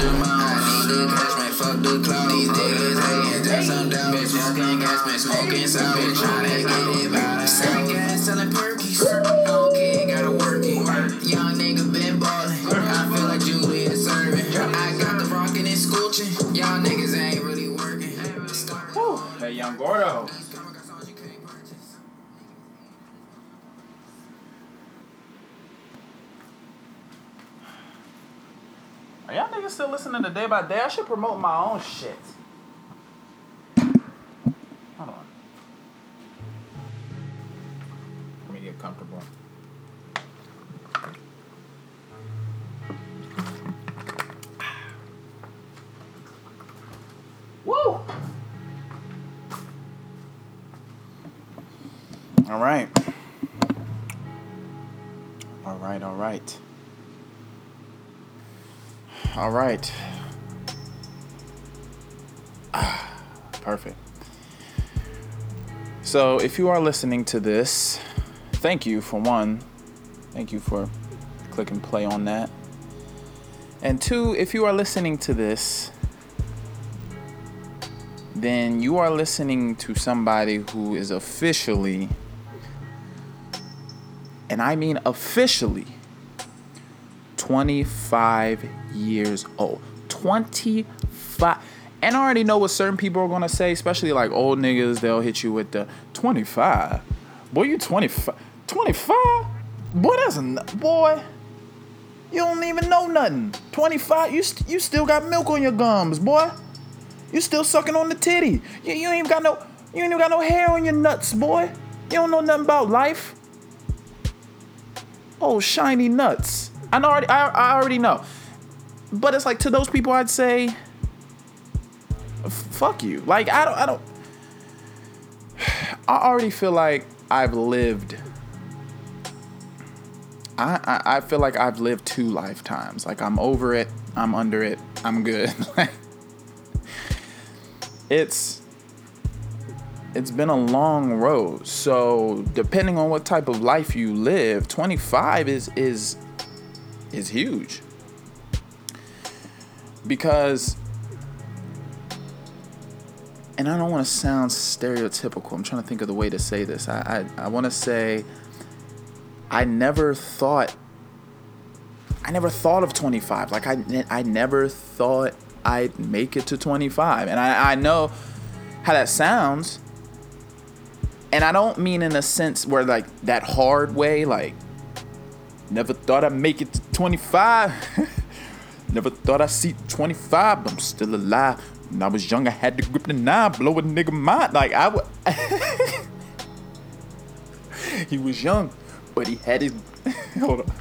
the mouth. I need the cash, man, fuck the cloud. These niggas hating, just I'm down. Bitch, smoking gas, man, smoking sour. Bitch, tryna get it by the Selling gas, selling perkies. Okay, gotta work it. Young nigga been ballin'. I feel like Julius Erving. I got the rockin' and scorching. Y'all niggas ain't really working. Hey, young Gordo. Are y'all niggas still listening to Day by Day? I should promote my own shit. Hold on. Let me get comfortable. Woo! All right. All right, all right. All right. Ah, Perfect. So, if you are listening to this, thank you for one. Thank you for clicking play on that. And two, if you are listening to this, then you are listening to somebody who is officially, and I mean officially, 25 years old. 25. And I already know what certain people are going to say, especially like old niggas. They'll hit you with the 25. Boy, you 25. 25? Boy, that's a. Boy. You don't even know nothing. 25, you, st- you still got milk on your gums, boy. You still sucking on the titty. You, you ain't got no you ain't even got no hair on your nuts, boy. You don't know nothing about life. Oh, shiny nuts. I know already I, I already know. But it's like to those people I'd say fuck you. Like I don't I don't I already feel like I've lived I, I, I feel like I've lived two lifetimes. Like I'm over it, I'm under it, I'm good. It's it's been a long road. So depending on what type of life you live, 25 is is is huge. Because and I don't want to sound stereotypical. I'm trying to think of the way to say this. I I, I want to say I never thought I never thought of 25. Like I I never thought I'd make it to 25. And I, I know how that sounds. And I don't mean in a sense where like that hard way, like never thought I'd make it to 25. never thought I'd see 25, but I'm still alive. When I was young, I had to grip the nine, blow a nigga mind. Like I would He was young, but he had his hold on.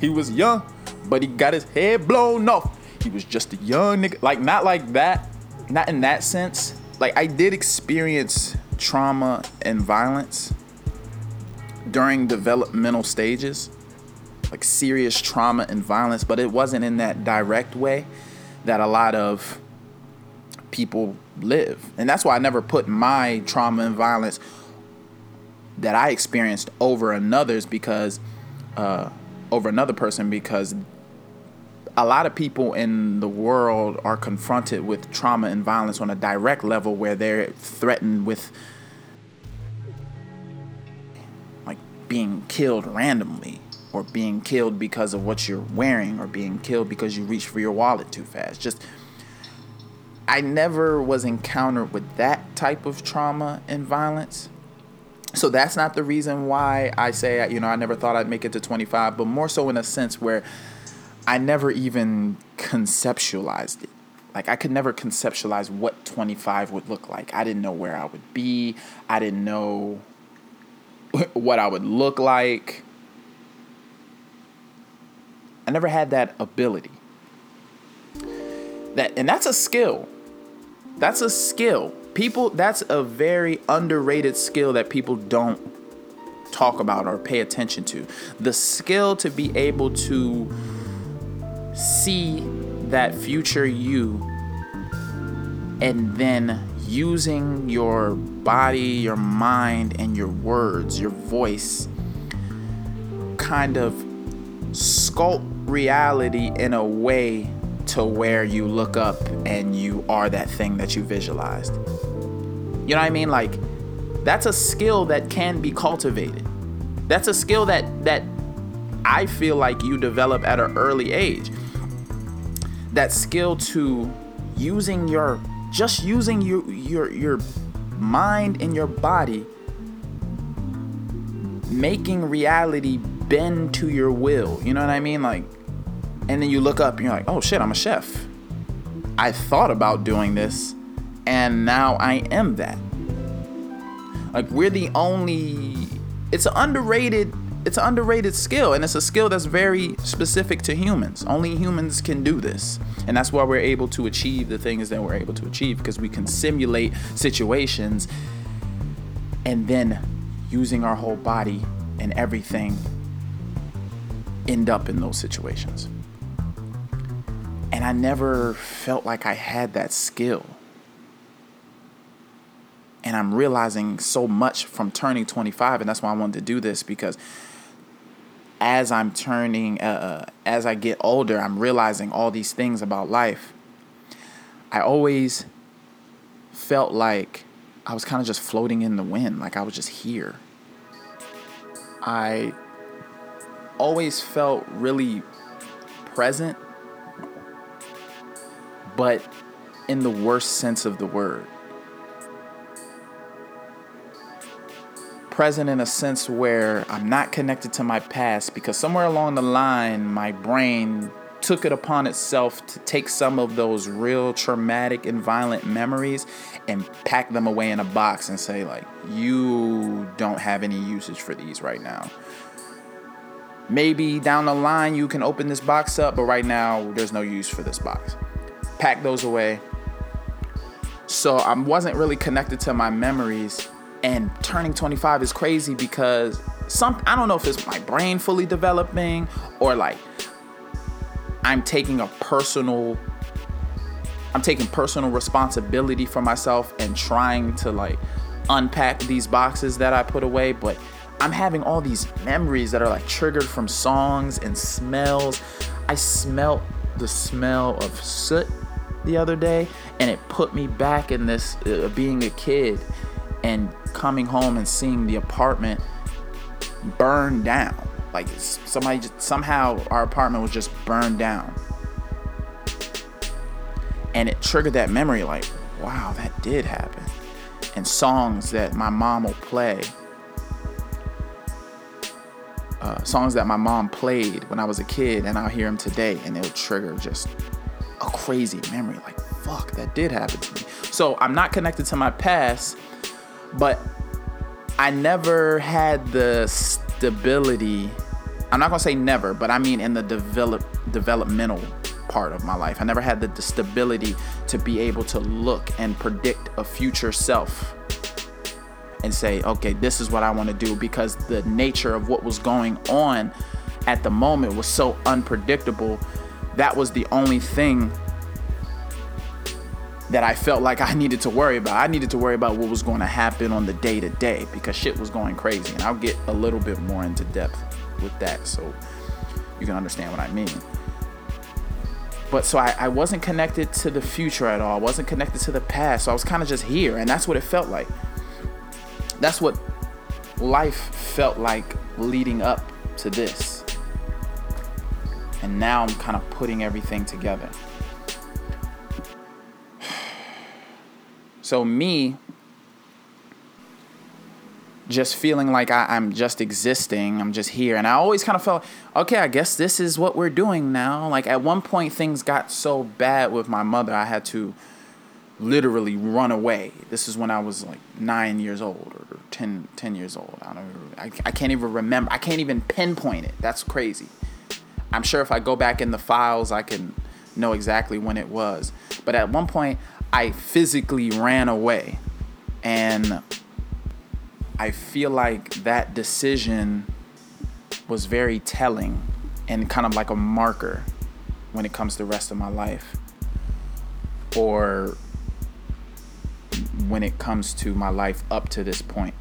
He was young, but he got his head blown off. He was just a young nigga. Like not like that. Not in that sense. Like I did experience trauma and violence during developmental stages. Like serious trauma and violence, but it wasn't in that direct way that a lot of people live. And that's why I never put my trauma and violence that I experienced over another's because uh, over another person because a lot of people in the world are confronted with trauma and violence on a direct level where they're threatened with like being killed randomly or being killed because of what you're wearing or being killed because you reach for your wallet too fast. Just I never was encountered with that type of trauma and violence. So that's not the reason why I say you know I never thought I'd make it to 25 but more so in a sense where I never even conceptualized it. Like I could never conceptualize what 25 would look like. I didn't know where I would be. I didn't know what I would look like I never had that ability. That and that's a skill. That's a skill. People that's a very underrated skill that people don't talk about or pay attention to. The skill to be able to see that future you and then using your body your mind and your words your voice kind of sculpt reality in a way to where you look up and you are that thing that you visualized. You know what I mean? Like that's a skill that can be cultivated. That's a skill that that I feel like you develop at an early age. That skill to using your just using your your your mind and your body making reality bend to your will. You know what I mean? Like and then you look up and you're like, "Oh shit, I'm a chef." I thought about doing this and now I am that. Like we're the only it's an underrated it's an underrated skill and it's a skill that's very specific to humans. Only humans can do this. And that's why we're able to achieve the things that we're able to achieve because we can simulate situations and then using our whole body and everything end up in those situations. And I never felt like I had that skill. And I'm realizing so much from turning 25, and that's why I wanted to do this because as I'm turning, uh, uh, as I get older, I'm realizing all these things about life. I always felt like I was kind of just floating in the wind, like I was just here. I always felt really present, but in the worst sense of the word. present in a sense where I'm not connected to my past because somewhere along the line, my brain took it upon itself to take some of those real traumatic and violent memories and pack them away in a box and say, like, you don't have any usage for these right now. Maybe down the line you can open this box up, but right now there's no use for this box. Pack those away. So I wasn't really connected to my memories and turning 25 is crazy because some I don't know if it's my brain fully developing or like I'm taking a personal I'm taking personal responsibility for myself and trying to like unpack these boxes that I put away, but I'm having all these memories that are like triggered from songs and smells. I smelt the smell of soot the other day and it put me back in this uh, being a kid and coming home and seeing the apartment burn down. Like somebody just, somehow our apartment was just burned down. And it triggered that memory like, wow, that did happen. And songs that my mom will play. Uh, songs that my mom played when I was a kid, and I'll hear them today, and it'll trigger just a crazy memory. Like, fuck, that did happen to me. So I'm not connected to my past, but I never had the stability. I'm not gonna say never, but I mean in the develop developmental part of my life. I never had the, the stability to be able to look and predict a future self and say, okay, this is what I want to do because the nature of what was going on at the moment was so unpredictable. That was the only thing that I felt like I needed to worry about. I needed to worry about what was going to happen on the day to day because shit was going crazy. And I'll get a little bit more into depth with that so you can understand what I mean. But so I, I wasn't connected to the future at all. I wasn't connected to the past. So I was kind of just here. And that's what it felt like. That's what life felt like leading up to this. And now I'm kind of putting everything together. So me just feeling like I, am just existing, I'm just here. And I always kind of felt, okay, I guess this is what we're doing now. Like at one point, things got so bad with my mother, I had to literally run away. This is when I was like nine years old or 10, 10 years old. I don't. I, I can't even remember. I can't even pinpoint it. That's crazy. I'm sure if I go back in the files, I can know exactly when it was. But at one point, I physically ran away. And I feel like that decision was very telling and kind of like a marker when it comes to the rest of my life. Or when it comes to my life up to this point.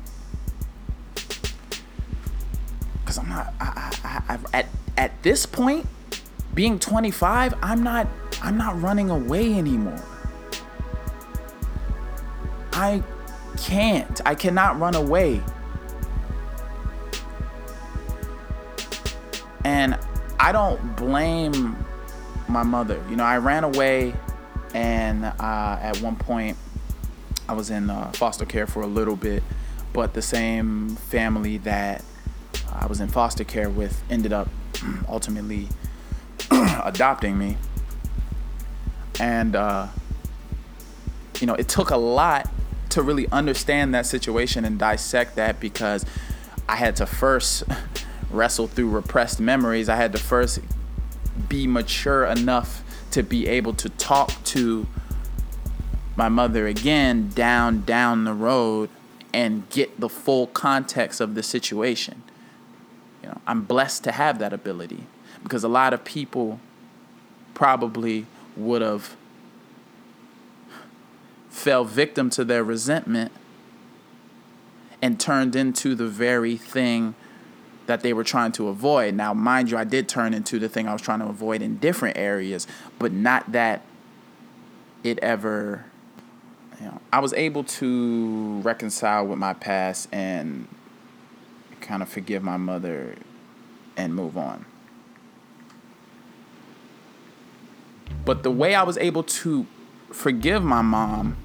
Because I'm not, I, I, I, at, at this point, being 25, I'm not I'm not running away anymore. I can't. I cannot run away. And I don't blame my mother. You know, I ran away, and uh, at one point, I was in uh, foster care for a little bit, but the same family that I was in foster care with ended up ultimately adopting me. And, uh, you know, it took a lot to really understand that situation and dissect that because I had to first wrestle through repressed memories. I had to first be mature enough to be able to talk to my mother again down down the road and get the full context of the situation. You know, I'm blessed to have that ability because a lot of people probably would have fell victim to their resentment and turned into the very thing that they were trying to avoid. Now, mind you, I did turn into the thing I was trying to avoid in different areas, but not that it ever you know, I was able to reconcile with my past and kind of forgive my mother and move on. But the way I was able to forgive my mom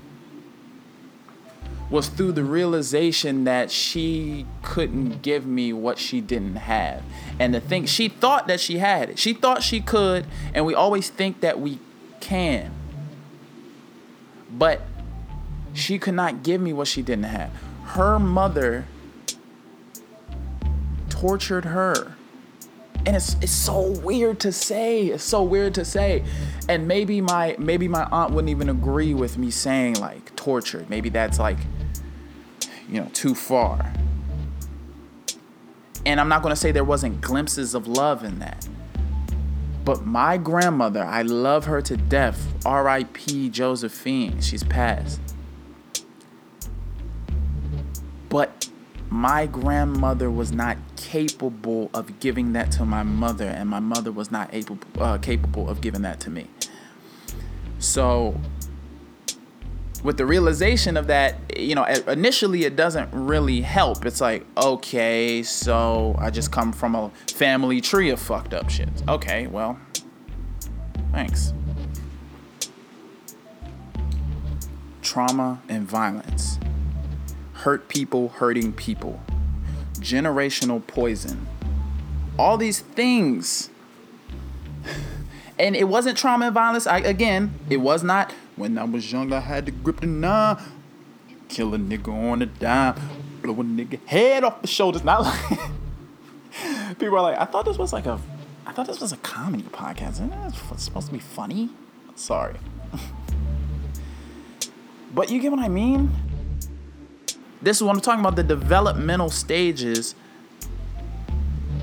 was through the realization that she couldn't give me what she didn't have. And the thing she thought that she had it. She thought she could, and we always think that we can. But she could not give me what she didn't have. Her mother tortured her. And it's it's so weird to say. It's so weird to say. And maybe my maybe my aunt wouldn't even agree with me saying like tortured. Maybe that's like you know, too far. And I'm not going to say there wasn't glimpses of love in that. But my grandmother, I love her to death. R.I.P. Josephine. She's passed. But my grandmother was not capable of giving that to my mother, and my mother was not able, uh, capable of giving that to me. So, with the realization of that, you know, initially it doesn't really help. It's like, okay, so I just come from a family tree of fucked up shit. Okay, well, thanks. Trauma and violence hurt people hurting people, generational poison, all these things. And it wasn't trauma and violence. I, again, it was not. When I was young, I had to grip the nine, kill a nigga on a dime, blow a nigga head off the shoulders. Not like people are like, I thought this was like a, I thought this was a comedy podcast. It's supposed to be funny. Sorry, but you get what I mean. This is what I'm talking about the developmental stages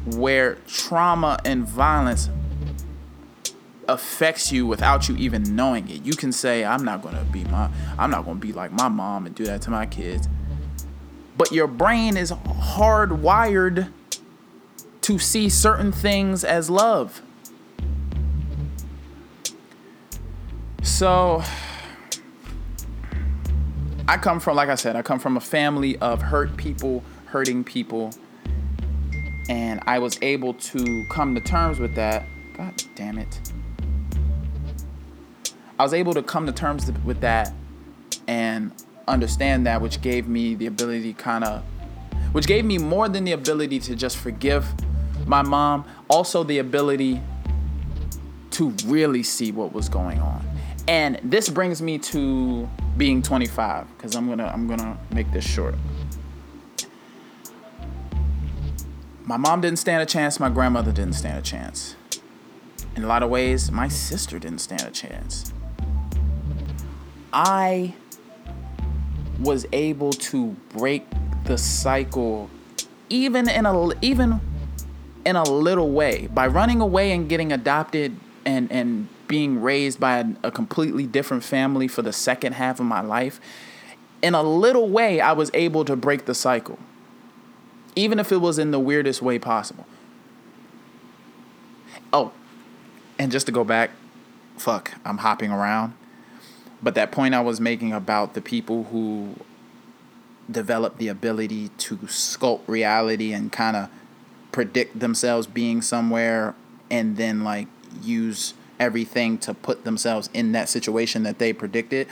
where trauma and violence affects you without you even knowing it. You can say, I'm not gonna be my I'm not gonna be like my mom and do that to my kids. But your brain is hardwired to see certain things as love. So I come from, like I said, I come from a family of hurt people, hurting people. And I was able to come to terms with that. God damn it. I was able to come to terms with that and understand that, which gave me the ability, kind of, which gave me more than the ability to just forgive my mom, also the ability to really see what was going on. And this brings me to being 25 because I'm gonna I'm gonna make this short. My mom didn't stand a chance. My grandmother didn't stand a chance. In a lot of ways, my sister didn't stand a chance. I was able to break the cycle even in a even in a little way by running away and getting adopted and and being raised by a, a completely different family for the second half of my life, in a little way, I was able to break the cycle, even if it was in the weirdest way possible. Oh, and just to go back, fuck, I'm hopping around. But that point I was making about the people who develop the ability to sculpt reality and kind of predict themselves being somewhere and then like use everything to put themselves in that situation that they predicted.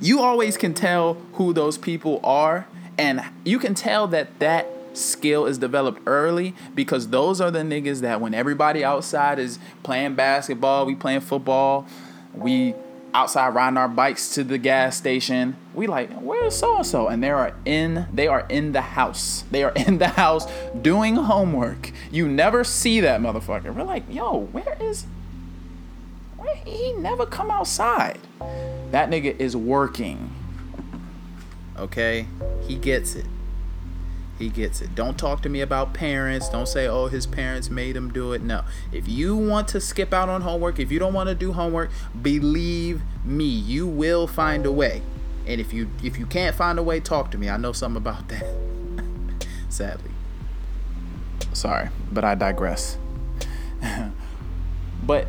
You always can tell who those people are and you can tell that that skill is developed early because those are the niggas that when everybody outside is playing basketball, we playing football, we outside riding our bikes to the gas station. We like, where's so and so? And they are in they are in the house. They are in the house doing homework. You never see that motherfucker. We're like, yo, where is he never come outside? That nigga is working. Okay? He gets it. He gets it. Don't talk to me about parents. Don't say, oh, his parents made him do it. No. If you want to skip out on homework, if you don't want to do homework, believe me, you will find a way. And if you if you can't find a way, talk to me. I know something about that. Sadly. Sorry, but I digress. but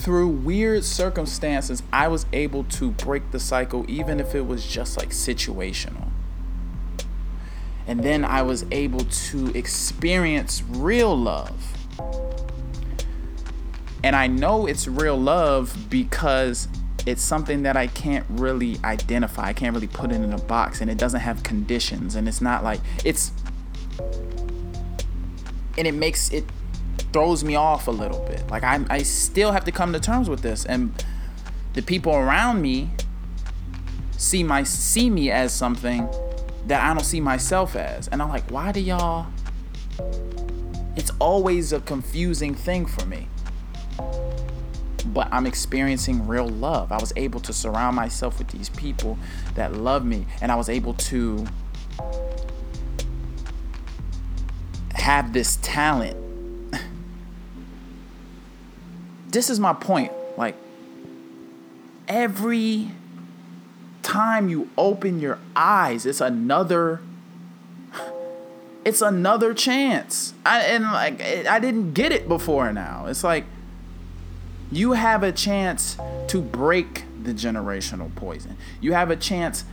through weird circumstances, I was able to break the cycle, even if it was just like situational. And then I was able to experience real love. And I know it's real love because it's something that I can't really identify. I can't really put it in a box and it doesn't have conditions and it's not like it's and it makes it throws me off a little bit. Like I I still have to come to terms with this and the people around me see my see me as something that I don't see myself as. And I'm like, why do y'all? It's always a confusing thing for me. But I'm experiencing real love. I was able to surround myself with these people that love me, and I was able to have this talent. This is my point. Like, every time you open your eyes, it's another it's another chance. I and like I didn't get it before now. It's like you have a chance to break the generational poison. You have a chance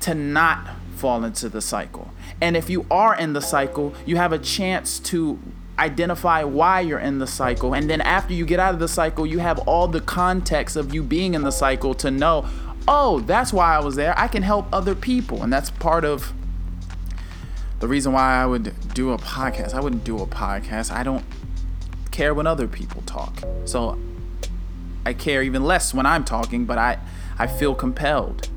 to not fall into the cycle. And if you are in the cycle, you have a chance to identify why you're in the cycle. And then after you get out of the cycle, you have all the context of you being in the cycle to know, oh, that's why I was there. I can help other people. And that's part of the reason why I would do a podcast. I wouldn't do a podcast. I don't care when other people talk. So I care even less when I'm talking, but I, I feel compelled.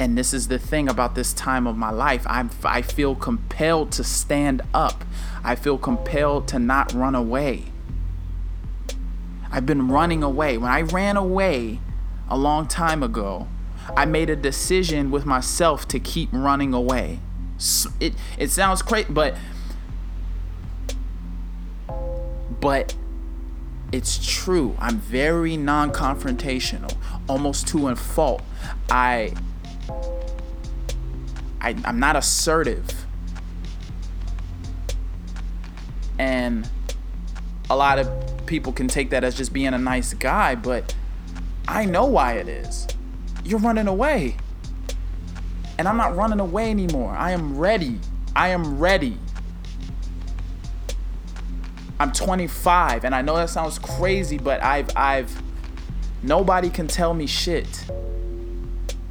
And this is the thing about this time of my life. i I feel compelled to stand up. I feel compelled to not run away. I've been running away. When I ran away, a long time ago, I made a decision with myself to keep running away. It it sounds crazy, but but it's true. I'm very non-confrontational, almost to a fault. I, I I'm not assertive. And a lot of people can take that as just being a nice guy, but I know why it is. You're running away. And I'm not running away anymore. I am ready. I am ready. I'm 25 and I know that sounds crazy, but I've I've nobody can tell me shit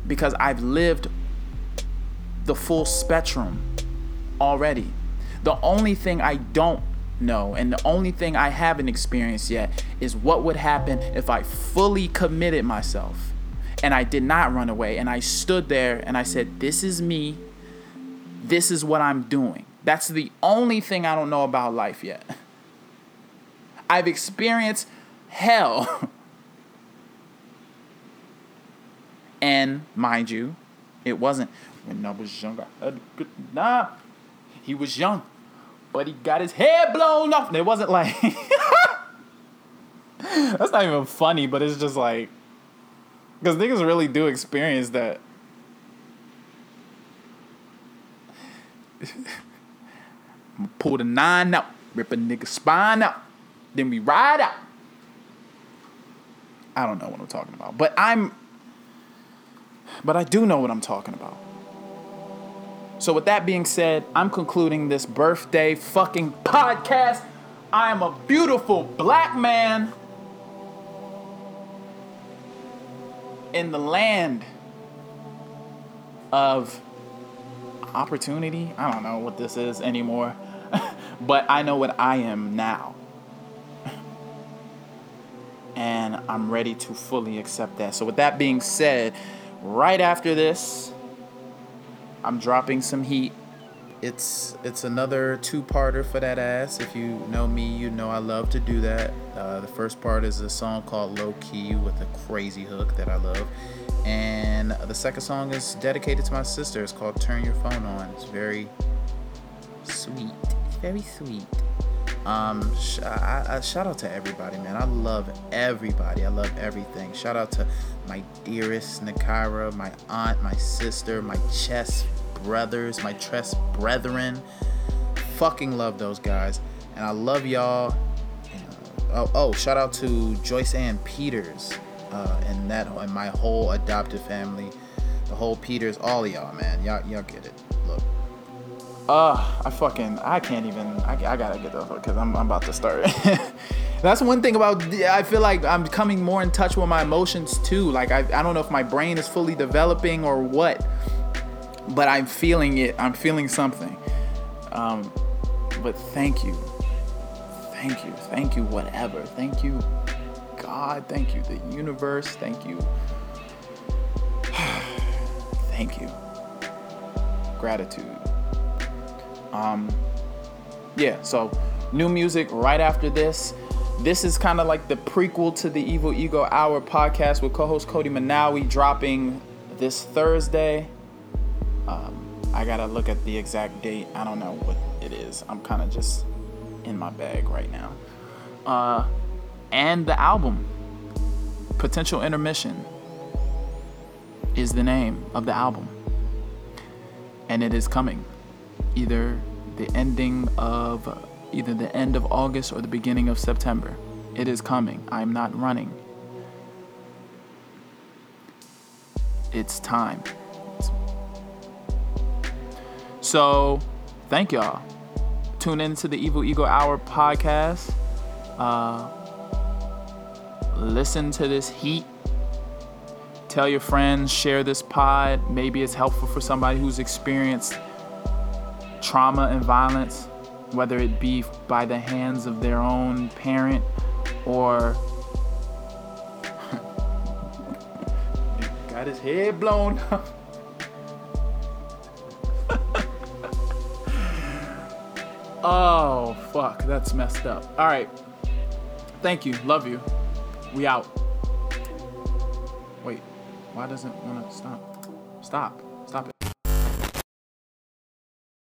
because I've lived the full spectrum already. The only thing I don't know. And the only thing I haven't experienced yet is what would happen if I fully committed myself and I did not run away and I stood there and I said, This is me. This is what I'm doing. That's the only thing I don't know about life yet. I've experienced hell. and mind you, it wasn't when I was younger. Nah, he was young but he got his head blown off. It wasn't like that's not even funny, but it's just like because niggas really do experience that. Pull the nine out, rip a nigga spine out, then we ride out. I don't know what I'm talking about. But I'm but I do know what I'm talking about. So with that being said, I'm concluding this birthday fucking podcast. I am a beautiful black man in the land of opportunity. I don't know what this is anymore, but I know what I am now. And I'm ready to fully accept that. So, with that being said, right after this, I'm dropping some heat. It's it's another two-parter for that ass. If you know me, you know I love to do that. Uh, the first part is a song called Low Key with a crazy hook that I love, and the second song is dedicated to my sister. It's called Turn Your Phone On. It's very sweet. Very sweet. Um, sh- I, I, shout out to everybody, man. I love everybody. I love everything. Shout out to my dearest Nakira, my aunt, my sister, my chess brothers, my chess brethren. Fucking love those guys, and I love y'all. Oh, oh, shout out to Joyce Ann Peters uh, and that and my whole adopted family, the whole Peters, all y'all, man. Y'all, y'all get it. Look. Uh, I fucking, I can't even, I, I gotta get those because I'm, I'm about to start. That's one thing about, I feel like I'm coming more in touch with my emotions too. Like, I, I don't know if my brain is fully developing or what, but I'm feeling it. I'm feeling something. Um, but thank you. Thank you. Thank you, whatever. Thank you, God. Thank you, the universe. Thank you. thank you. Gratitude. Um, yeah, so new music right after this. This is kind of like the prequel to the Evil Ego Hour podcast with co host Codie Monowi dropping this Thursday. Um, I gotta look at the exact date. I don't know what it is. I'm kind of just in my bag right now. Uh, and the album, Potential Intermission, is the name of the album. And it is coming either the ending of either the end of August or the beginning of September. It is coming. I'm not running. It's time. So, thank y'all. Tune into the Evil Ego Hour podcast. Uh, listen to this heat. Tell your friends, share this pod. Maybe it's helpful for somebody who's experienced trauma and violence, whether it be by the hands of their own parent or got his head blown up. oh, fuck. That's messed up. All right. Thank you. Love you. We out. Wait. Why does it want to stop? Stop.